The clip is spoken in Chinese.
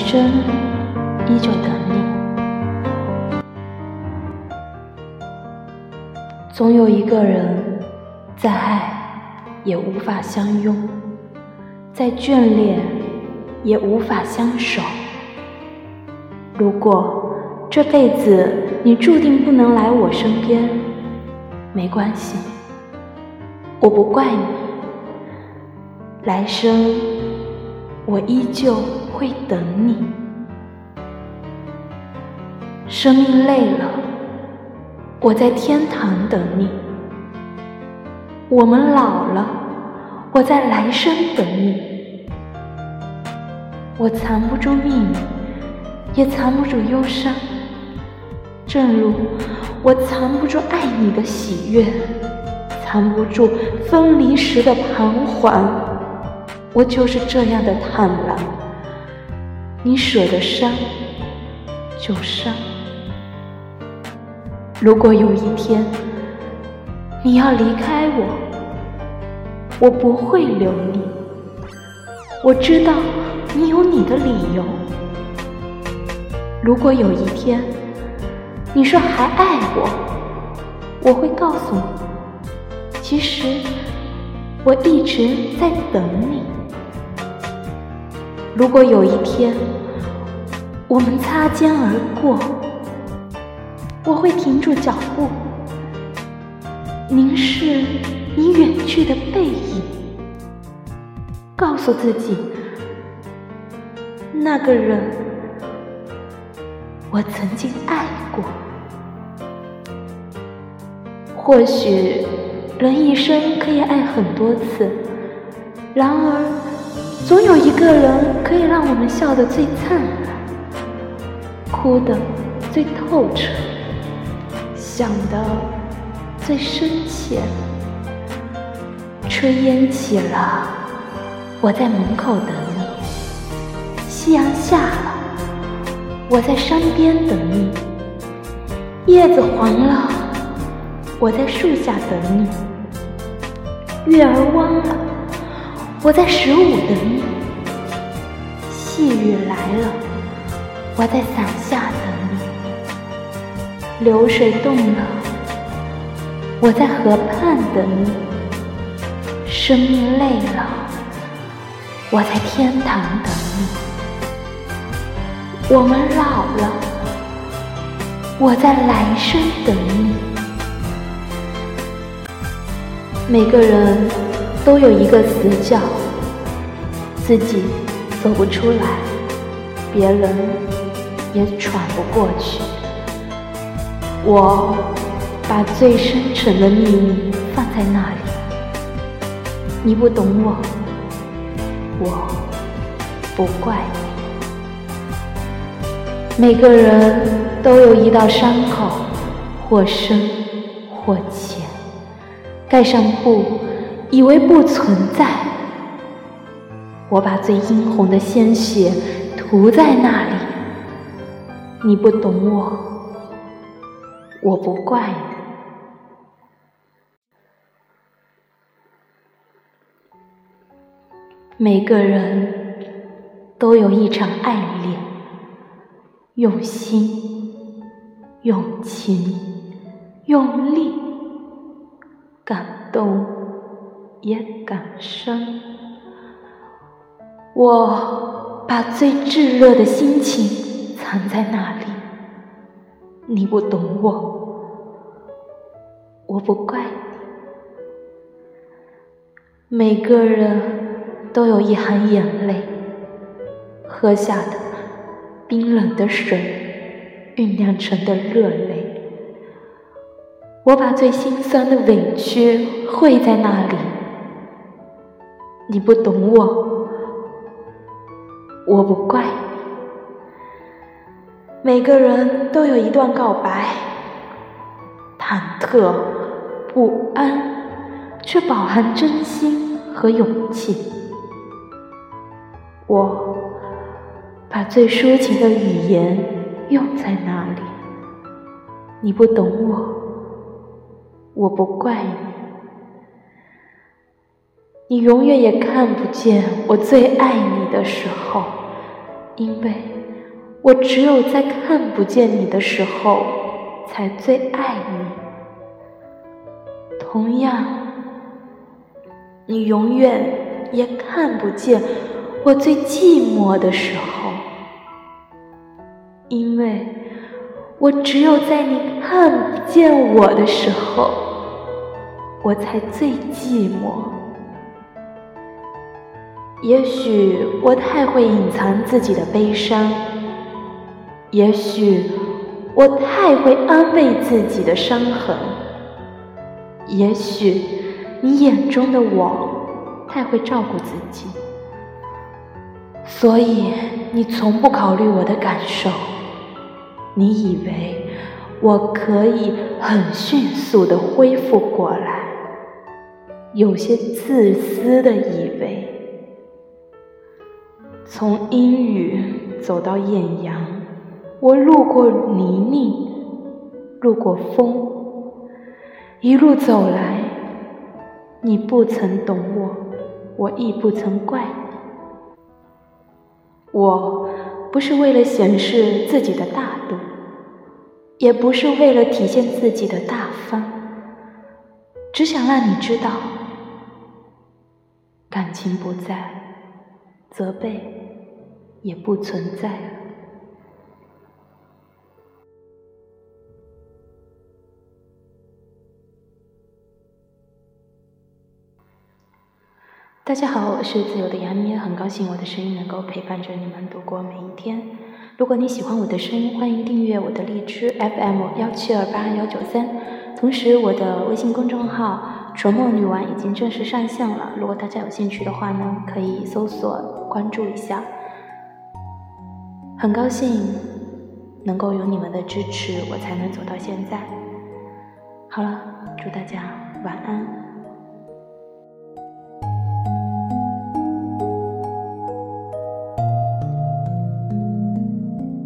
生依旧等你。总有一个人，再爱也无法相拥，再眷恋也无法相守。如果这辈子你注定不能来我身边，没关系，我不怪你。来生我依旧会等你。生命累了，我在天堂等你；我们老了，我在来生等你。我藏不住秘密，也藏不住忧伤，正如我藏不住爱你的喜悦，藏不住分离时的彷徨。我就是这样的坦然，你舍得伤就伤。如果有一天你要离开我，我不会留你。我知道你有你的理由。如果有一天你说还爱我，我会告诉你，其实我一直在等你。如果有一天我们擦肩而过，我会停住脚步，凝视你远去的背影，告诉自己，那个人我曾经爱过。或许人一生可以爱很多次，然而。总有一个人可以让我们笑得最灿烂，哭得最透彻，想得最深切。炊烟起了，我在门口等你；夕阳下了，我在山边等你；叶子黄了，我在树下等你；月儿弯了。我在十五等你，细雨来了，我在伞下等你；流水动了，我在河畔等你；生命累了，我在天堂等你；我们老了，我在来生等你。每个人。都有一个死角，自己走不出来，别人也闯不过去。我把最深沉的秘密放在那里，你不懂我，我不怪你。每个人都有一道伤口，或深或浅，盖上布。以为不存在，我把最殷红的鲜血涂在那里。你不懂我，我不怪你。每个人都有一场爱恋，用心、用情、用力，感动。也感伤，我把最炙热的心情藏在那里。你不懂我，我不怪你。每个人都有一行眼泪，喝下的冰冷的水，酝酿成的热泪。我把最心酸的委屈汇在那里。你不懂我，我不怪你。每个人都有一段告白，忐忑不安，却饱含真心和勇气。我把最抒情的语言用在那里。你不懂我，我不怪你。你永远也看不见我最爱你的时候，因为。我只有在看不见你的时候，才最爱你。同样，你永远也看不见我最寂寞的时候，因为我只有在你看不见我的时候，我才最寂寞。也许我太会隐藏自己的悲伤，也许我太会安慰自己的伤痕，也许你眼中的我太会照顾自己，所以你从不考虑我的感受。你以为我可以很迅速的恢复过来，有些自私的以为。从阴雨走到艳阳，我路过泥泞，路过风，一路走来，你不曾懂我，我亦不曾怪你。我不是为了显示自己的大度，也不是为了体现自己的大方，只想让你知道，感情不在，责备。也不存在了。大家好，我是自由的杨咩，很高兴我的声音能够陪伴着你们度过每一天。如果你喜欢我的声音，欢迎订阅我的荔枝 FM 幺七二八幺九三。同时，我的微信公众号“纯梦女王”已经正式上线了。如果大家有兴趣的话呢，可以搜索关注一下。很高兴能够有你们的支持，我才能走到现在。好了，祝大家晚安。